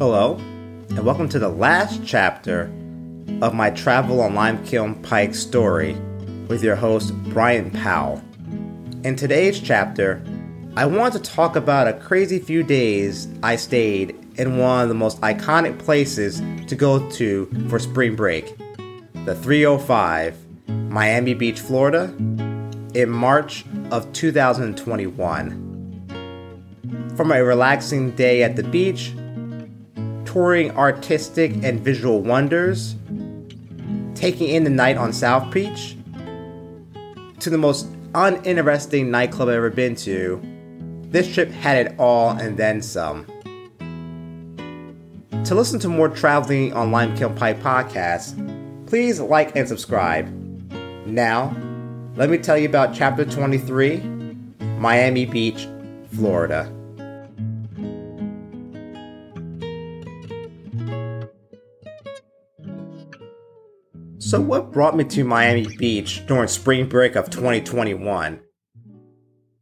Hello, and welcome to the last chapter of my travel on Limekiln Pike story with your host, Brian Powell. In today's chapter, I want to talk about a crazy few days I stayed in one of the most iconic places to go to for spring break the 305, Miami Beach, Florida, in March of 2021. From a relaxing day at the beach, touring artistic and visual wonders, taking in the night on South Beach, to the most uninteresting nightclub I've ever been to, this trip had it all and then some. To listen to more traveling on Limekiln Pike podcasts, please like and subscribe. Now, let me tell you about Chapter 23 Miami Beach, Florida. So, what brought me to Miami Beach during spring break of 2021?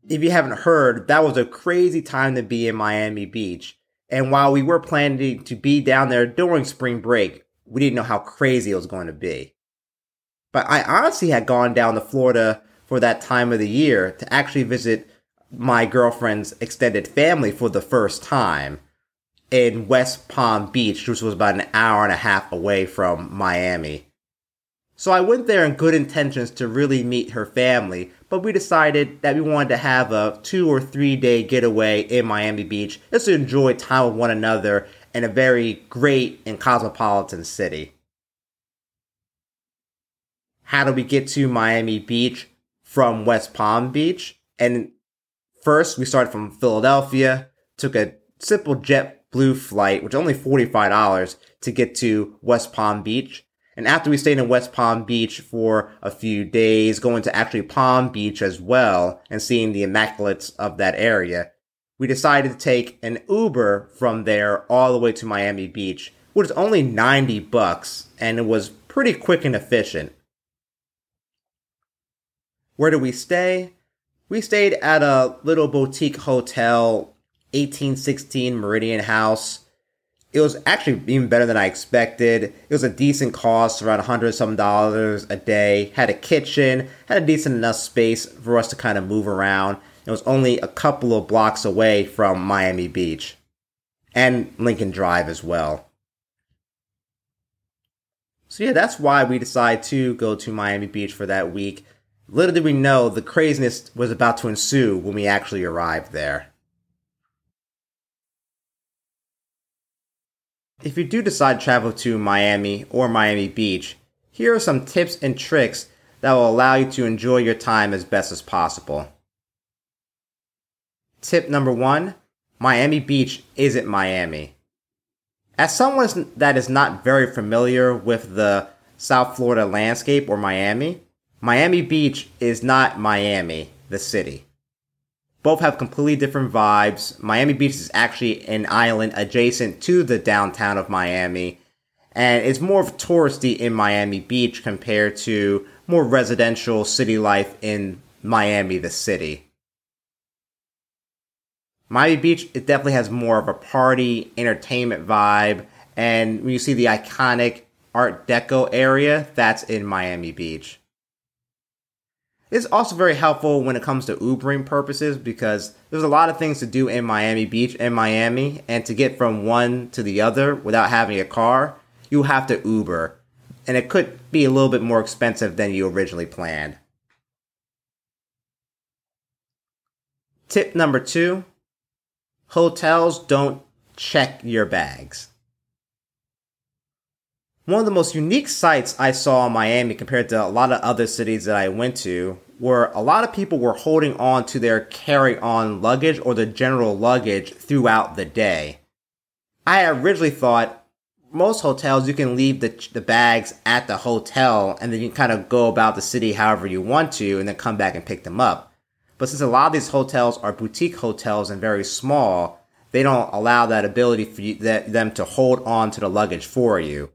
If you haven't heard, that was a crazy time to be in Miami Beach. And while we were planning to be down there during spring break, we didn't know how crazy it was going to be. But I honestly had gone down to Florida for that time of the year to actually visit my girlfriend's extended family for the first time in West Palm Beach, which was about an hour and a half away from Miami. So I went there in good intentions to really meet her family, but we decided that we wanted to have a two or three day getaway in Miami Beach just to enjoy time with one another in a very great and cosmopolitan city. How do we get to Miami Beach from West Palm Beach? And first, we started from Philadelphia, took a simple JetBlue flight, which only $45 to get to West Palm Beach. And after we stayed in West Palm Beach for a few days, going to actually Palm Beach as well and seeing the immaculates of that area, we decided to take an Uber from there all the way to Miami Beach, which is only 90 bucks and it was pretty quick and efficient. Where did we stay? We stayed at a little boutique hotel, 1816 Meridian House it was actually even better than I expected. It was a decent cost, around hundred some dollars a day. Had a kitchen, had a decent enough space for us to kind of move around. It was only a couple of blocks away from Miami Beach and Lincoln Drive as well. So yeah, that's why we decided to go to Miami Beach for that week. Little did we know the craziness was about to ensue when we actually arrived there. If you do decide to travel to Miami or Miami Beach, here are some tips and tricks that will allow you to enjoy your time as best as possible. Tip number one Miami Beach isn't Miami. As someone that is not very familiar with the South Florida landscape or Miami, Miami Beach is not Miami, the city. Both have completely different vibes. Miami Beach is actually an island adjacent to the downtown of Miami, and it's more touristy in Miami Beach compared to more residential city life in Miami, the city. Miami Beach, it definitely has more of a party, entertainment vibe, and when you see the iconic Art Deco area, that's in Miami Beach. It's also very helpful when it comes to Ubering purposes because there's a lot of things to do in Miami Beach and Miami, and to get from one to the other without having a car, you have to Uber. And it could be a little bit more expensive than you originally planned. Tip number two hotels don't check your bags. One of the most unique sights I saw in Miami compared to a lot of other cities that I went to were a lot of people were holding on to their carry on luggage or the general luggage throughout the day. I originally thought most hotels you can leave the, the bags at the hotel and then you can kind of go about the city however you want to and then come back and pick them up. But since a lot of these hotels are boutique hotels and very small, they don't allow that ability for you, that, them to hold on to the luggage for you.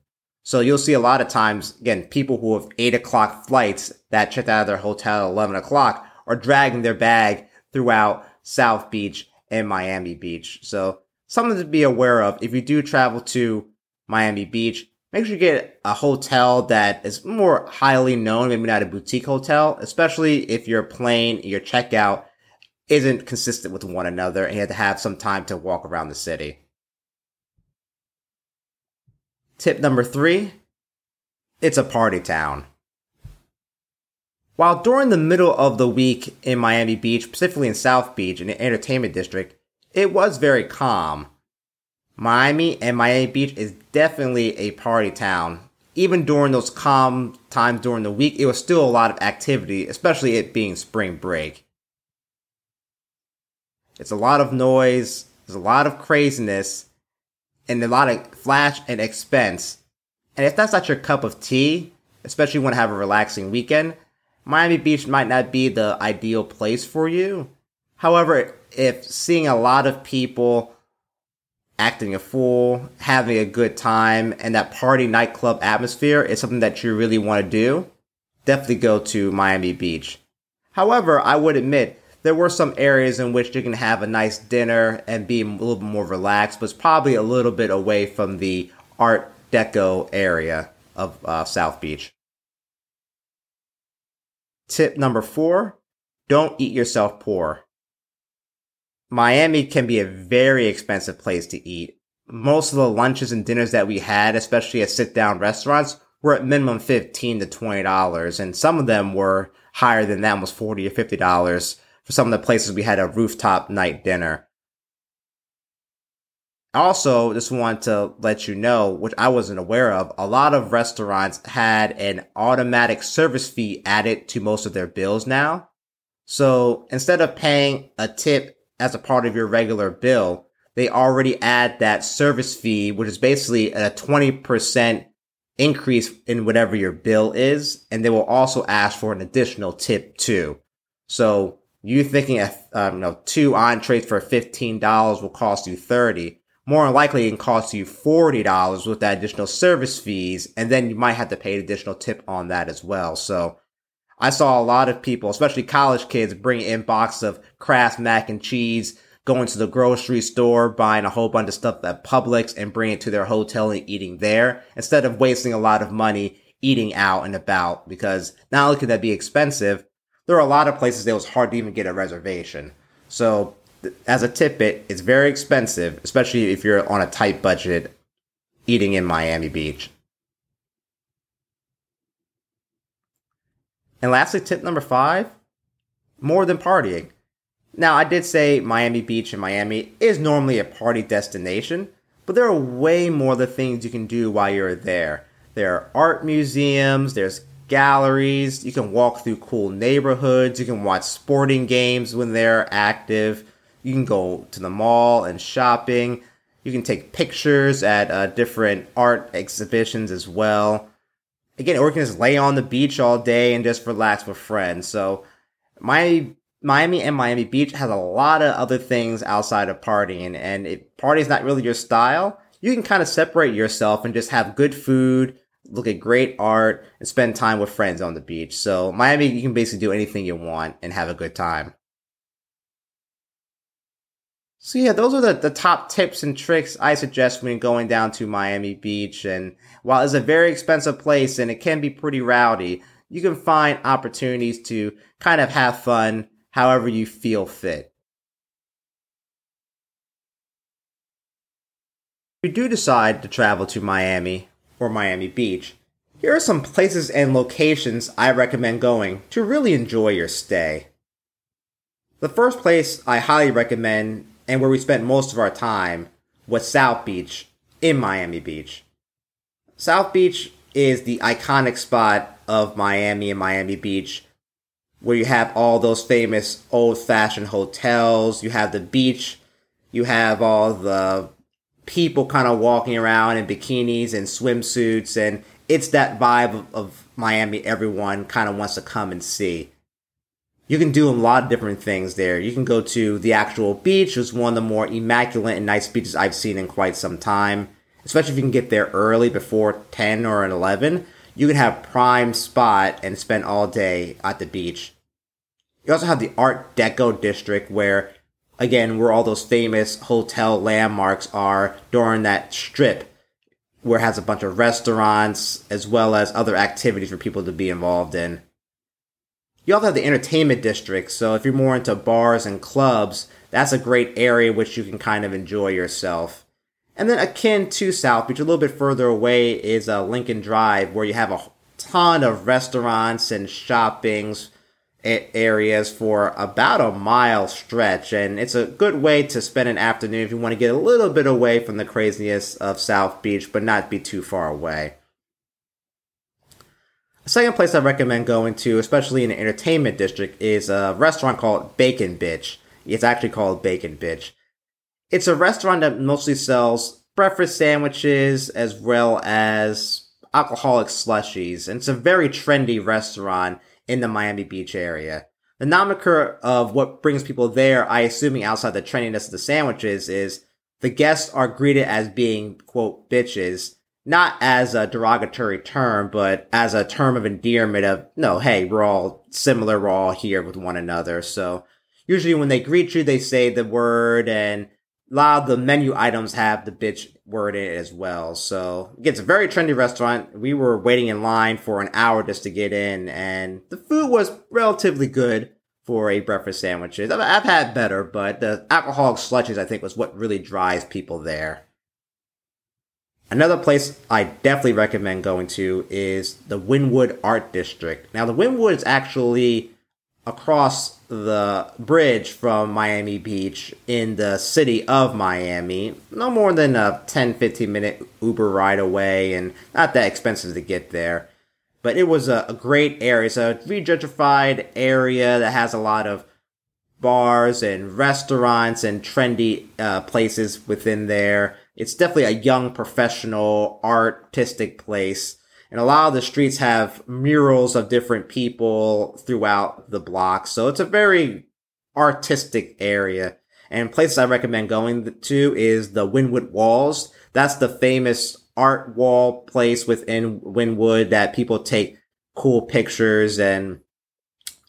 So you'll see a lot of times, again, people who have eight o'clock flights that checked out of their hotel at 11 o'clock are dragging their bag throughout South Beach and Miami Beach. So something to be aware of if you do travel to Miami Beach. Make sure you get a hotel that is more highly known, maybe not a boutique hotel, especially if your plane, your checkout isn't consistent with one another and you have to have some time to walk around the city. Tip number three, it's a party town. While during the middle of the week in Miami Beach, specifically in South Beach in the entertainment district, it was very calm. Miami and Miami Beach is definitely a party town. Even during those calm times during the week, it was still a lot of activity, especially it being spring break. It's a lot of noise, there's a lot of craziness, and a lot of flash and expense. And if that's not your cup of tea, especially when you have a relaxing weekend, Miami Beach might not be the ideal place for you. However, if seeing a lot of people acting a fool, having a good time, and that party nightclub atmosphere is something that you really want to do, definitely go to Miami Beach. However, I would admit there were some areas in which you can have a nice dinner and be a little bit more relaxed, but it's probably a little bit away from the Art Deco area of uh, South Beach. Tip number four don't eat yourself poor. Miami can be a very expensive place to eat. Most of the lunches and dinners that we had, especially at sit down restaurants, were at minimum 15 to $20, and some of them were higher than that, almost 40 or $50 for some of the places we had a rooftop night dinner. Also, just want to let you know, which I wasn't aware of, a lot of restaurants had an automatic service fee added to most of their bills now. So instead of paying a tip as a part of your regular bill, they already add that service fee, which is basically a 20% increase in whatever your bill is. And they will also ask for an additional tip too. So you thinking a, um, you know, two entrees for $15 will cost you 30 more likely it can cost you $40 with that additional service fees. And then you might have to pay an additional tip on that as well. So I saw a lot of people, especially college kids, bring in boxes of Kraft mac and cheese, going to the grocery store, buying a whole bunch of stuff at Publix and bringing it to their hotel and eating there instead of wasting a lot of money eating out and about because not only could that be expensive, there are a lot of places that it was hard to even get a reservation. So as a tidbit, it's very expensive, especially if you're on a tight budget eating in Miami Beach. And lastly, tip number five more than partying. Now, I did say Miami Beach in Miami is normally a party destination, but there are way more the things you can do while you're there. There are art museums, there's galleries, you can walk through cool neighborhoods, you can watch sporting games when they're active you can go to the mall and shopping. You can take pictures at uh, different art exhibitions as well. Again, or you can just lay on the beach all day and just relax with friends. So, Miami, Miami and Miami Beach has a lot of other things outside of partying. And if party is not really your style, you can kind of separate yourself and just have good food, look at great art, and spend time with friends on the beach. So, Miami, you can basically do anything you want and have a good time. So yeah, those are the, the top tips and tricks I suggest when going down to Miami Beach. And while it's a very expensive place and it can be pretty rowdy, you can find opportunities to kind of have fun however you feel fit. If you do decide to travel to Miami or Miami Beach, here are some places and locations I recommend going to really enjoy your stay. The first place I highly recommend and where we spent most of our time was South Beach in Miami Beach. South Beach is the iconic spot of Miami and Miami Beach where you have all those famous old fashioned hotels, you have the beach, you have all the people kind of walking around in bikinis and swimsuits, and it's that vibe of, of Miami everyone kind of wants to come and see you can do a lot of different things there. You can go to the actual beach, which is one of the more immaculate and nice beaches I've seen in quite some time. Especially if you can get there early before 10 or 11, you can have prime spot and spend all day at the beach. You also have the Art Deco district where again, where all those famous hotel landmarks are during that strip, where it has a bunch of restaurants as well as other activities for people to be involved in. You also have the entertainment district, so if you're more into bars and clubs, that's a great area which you can kind of enjoy yourself. And then akin to South Beach, a little bit further away, is uh, Lincoln Drive, where you have a ton of restaurants and shoppings areas for about a mile stretch, and it's a good way to spend an afternoon if you want to get a little bit away from the craziness of South Beach, but not be too far away. A second place I recommend going to, especially in the entertainment district, is a restaurant called Bacon Bitch. It's actually called Bacon Bitch. It's a restaurant that mostly sells breakfast sandwiches as well as alcoholic slushies, and it's a very trendy restaurant in the Miami Beach area. The nomiker of what brings people there, I assuming outside the trendiness of the sandwiches, is the guests are greeted as being, quote, bitches, not as a derogatory term, but as a term of endearment of, no, hey, we're all similar, we're all here with one another. So usually when they greet you, they say the word and a lot of the menu items have the bitch word in it as well. So it's a very trendy restaurant. We were waiting in line for an hour just to get in, and the food was relatively good for a breakfast sandwiches. I've had better, but the alcoholic slushies I think was what really drives people there. Another place I definitely recommend going to is the Wynwood Art District. Now the Wynwood is actually across the bridge from Miami Beach in the city of Miami. No more than a 10 15 minute Uber ride away and not that expensive to get there. But it was a, a great area. It's a regentrified area that has a lot of bars and restaurants and trendy uh, places within there. It's definitely a young professional artistic place and a lot of the streets have murals of different people throughout the block. So it's a very artistic area. And places I recommend going to is the Wynwood Walls. That's the famous art wall place within Wynwood that people take cool pictures and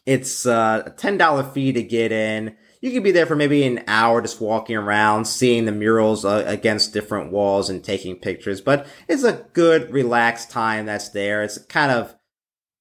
it's uh, a $10 fee to get in you could be there for maybe an hour just walking around, seeing the murals uh, against different walls and taking pictures. But it's a good, relaxed time that's there. It's kind of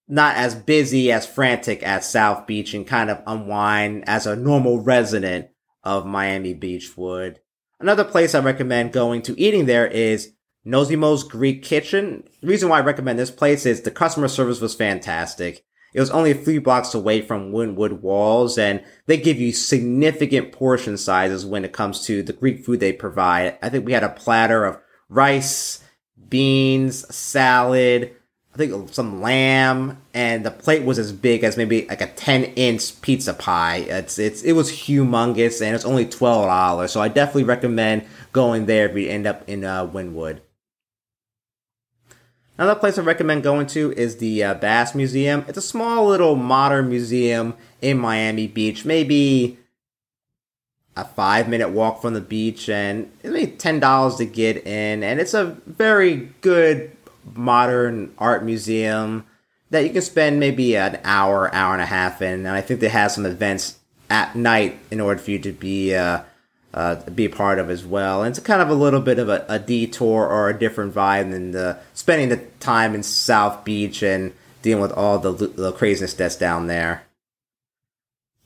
not as busy, as frantic as South Beach and kind of unwind as a normal resident of Miami Beach would. Another place I recommend going to eating there is Nosy Mo's Greek Kitchen. The reason why I recommend this place is the customer service was fantastic. It was only a few blocks away from Wynwood Walls, and they give you significant portion sizes when it comes to the Greek food they provide. I think we had a platter of rice, beans, salad, I think some lamb, and the plate was as big as maybe like a 10 inch pizza pie. It's, it's, it was humongous and it's only $12. So I definitely recommend going there if you end up in uh, Wynwood. Another place I recommend going to is the uh, Bass Museum. It's a small little modern museum in Miami Beach, maybe a five minute walk from the beach, and it's maybe ten dollars to get in. And it's a very good modern art museum that you can spend maybe an hour, hour and a half in. And I think they have some events at night in order for you to be uh, uh, be part of as well. And it's kind of a little bit of a, a detour or a different vibe than the spending the time in South Beach and dealing with all the, the craziness that's down there.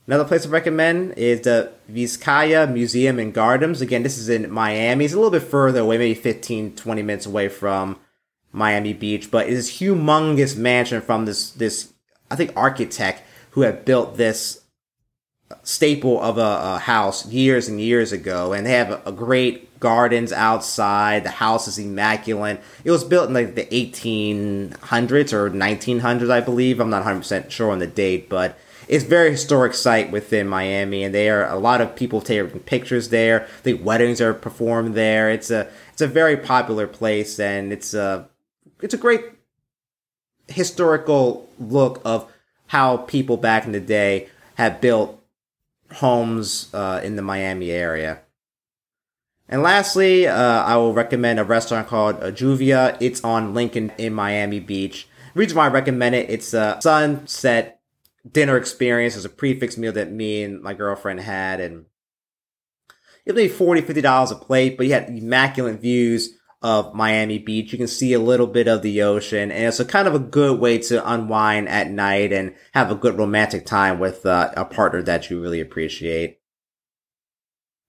Another place to recommend is the Vizcaya Museum and Gardens. Again, this is in Miami. It's a little bit further away, maybe 15, 20 minutes away from Miami Beach, but it is humongous mansion from this, this, I think, architect who had built this staple of a, a, house years and years ago, and they have a, a, great gardens outside. The house is immaculate. It was built in like the 1800s or 1900s, I believe. I'm not 100 percent sure on the date, but it's very historic site within Miami, and there are a lot of people taking pictures there. The weddings are performed there. It's a it's a very popular place, and it's a it's a great historical look of how people back in the day had built homes uh, in the Miami area. And lastly, uh, I will recommend a restaurant called Juvia. It's on Lincoln in Miami Beach. The reason why I recommend it, it's a sunset dinner experience. It's a prix fixe meal that me and my girlfriend had, and it was maybe 40 $50 a plate, but you had immaculate views of Miami Beach. You can see a little bit of the ocean, and it's a kind of a good way to unwind at night and have a good romantic time with uh, a partner that you really appreciate.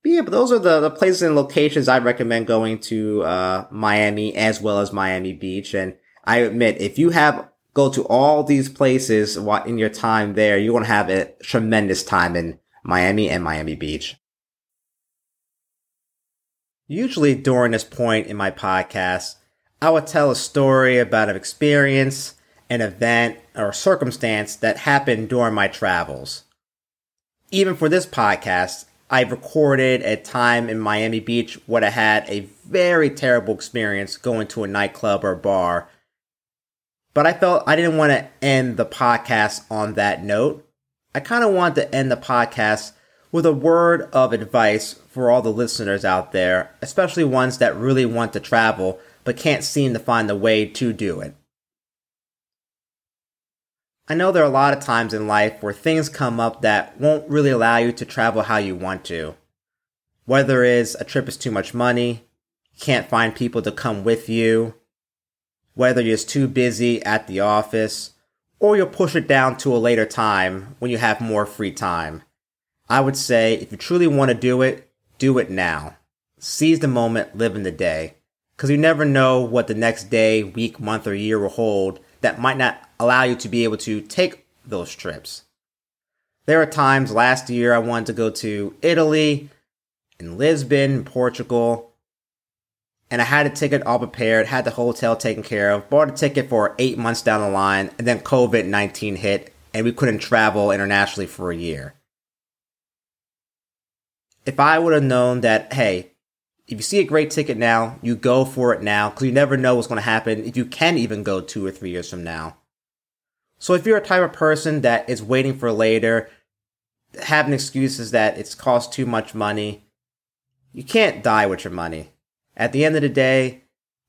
But yeah, but those are the, the places and locations I recommend going to uh, Miami as well as Miami Beach. And I admit, if you have go to all these places in your time there, you're going to have a tremendous time in Miami and Miami Beach. Usually during this point in my podcast, I would tell a story about an experience, an event, or circumstance that happened during my travels. Even for this podcast, I recorded a time in Miami Beach where I had a very terrible experience going to a nightclub or bar. But I felt I didn't want to end the podcast on that note. I kind of wanted to end the podcast with a word of advice for all the listeners out there, especially ones that really want to travel but can't seem to find the way to do it. I know there are a lot of times in life where things come up that won't really allow you to travel how you want to. Whether it is a trip is too much money, you can't find people to come with you, whether you're too busy at the office, or you'll push it down to a later time when you have more free time. I would say if you truly want to do it, do it now. Seize the moment, live in the day. Because you never know what the next day, week, month, or year will hold that might not allow you to be able to take those trips. There are times last year I wanted to go to Italy, in Lisbon, Portugal, and I had a ticket all prepared, had the hotel taken care of, bought a ticket for eight months down the line, and then COVID 19 hit, and we couldn't travel internationally for a year. If I would have known that, hey, if you see a great ticket now, you go for it now because you never know what's going to happen if you can even go two or three years from now. So if you're a type of person that is waiting for later, having excuses that it's cost too much money, you can't die with your money. At the end of the day,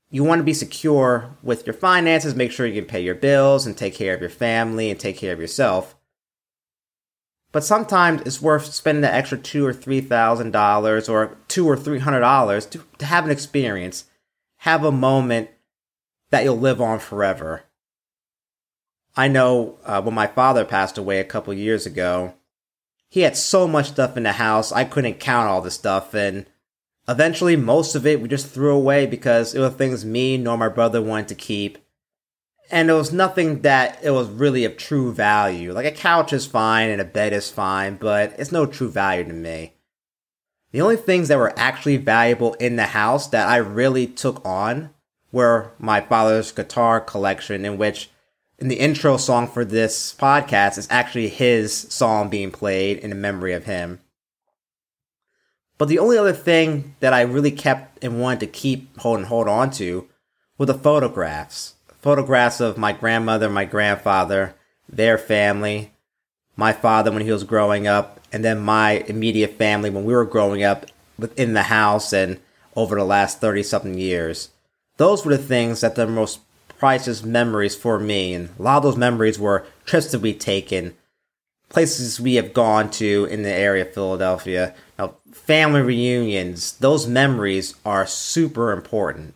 you want to be secure with your finances, make sure you can pay your bills and take care of your family and take care of yourself. But sometimes it's worth spending the extra two or three thousand dollars or two or three hundred dollars to, to have an experience, have a moment that you'll live on forever. I know uh, when my father passed away a couple years ago, he had so much stuff in the house I couldn't count all the stuff, and eventually most of it we just threw away because it was things me nor my brother wanted to keep, and it was nothing that it was really of true value. Like a couch is fine and a bed is fine, but it's no true value to me. The only things that were actually valuable in the house that I really took on were my father's guitar collection, in which in the intro song for this podcast is actually his song being played in memory of him. But the only other thing that I really kept and wanted to keep hold and hold on to were the photographs photographs of my grandmother, my grandfather, their family, my father when he was growing up, and then my immediate family when we were growing up within the house and over the last 30 something years. Those were the things that the most priceless memories for me. And a lot of those memories were trips that we've taken, places we have gone to in the area of Philadelphia, now, family reunions. Those memories are super important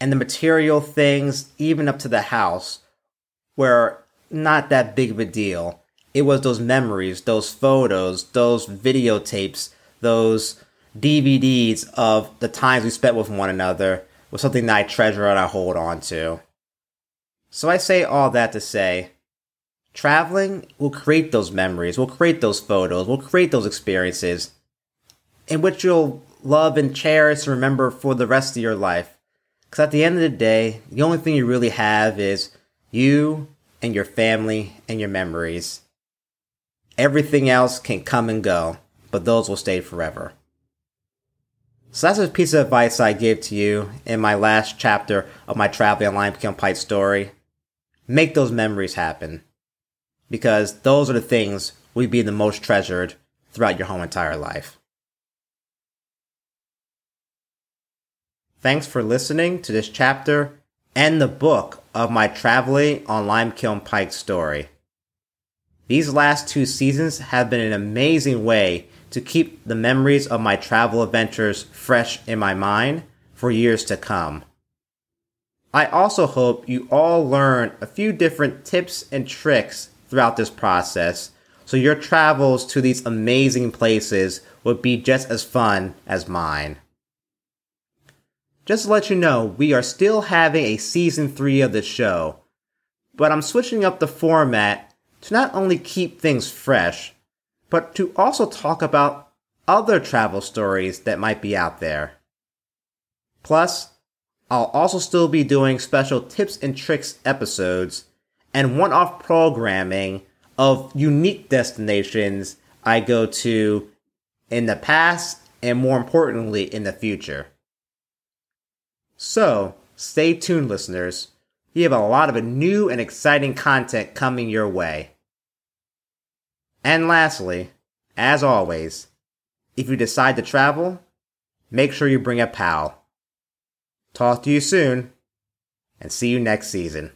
and the material things, even up to the house, were not that big of a deal. It was those memories, those photos, those videotapes, those DVDs of the times we spent with one another was something that I treasure and I hold on to. So I say all that to say, traveling will create those memories, will create those photos, will create those experiences in which you'll love and cherish and remember for the rest of your life. Because at the end of the day, the only thing you really have is you and your family and your memories. Everything else can come and go, but those will stay forever. So that's a piece of advice I give to you in my last chapter of my traveling on Limekiln Pike story. Make those memories happen. Because those are the things will be the most treasured throughout your whole entire life. Thanks for listening to this chapter and the book of my traveling on Limekiln Pike story. These last two seasons have been an amazing way to keep the memories of my travel adventures fresh in my mind for years to come. I also hope you all learn a few different tips and tricks throughout this process so your travels to these amazing places would be just as fun as mine. Just to let you know, we are still having a season 3 of the show, but I'm switching up the format to not only keep things fresh, but to also talk about other travel stories that might be out there. Plus, I'll also still be doing special tips and tricks episodes and one off programming of unique destinations I go to in the past and more importantly in the future. So, stay tuned, listeners. We have a lot of new and exciting content coming your way. And lastly, as always, if you decide to travel, make sure you bring a pal. Talk to you soon, and see you next season.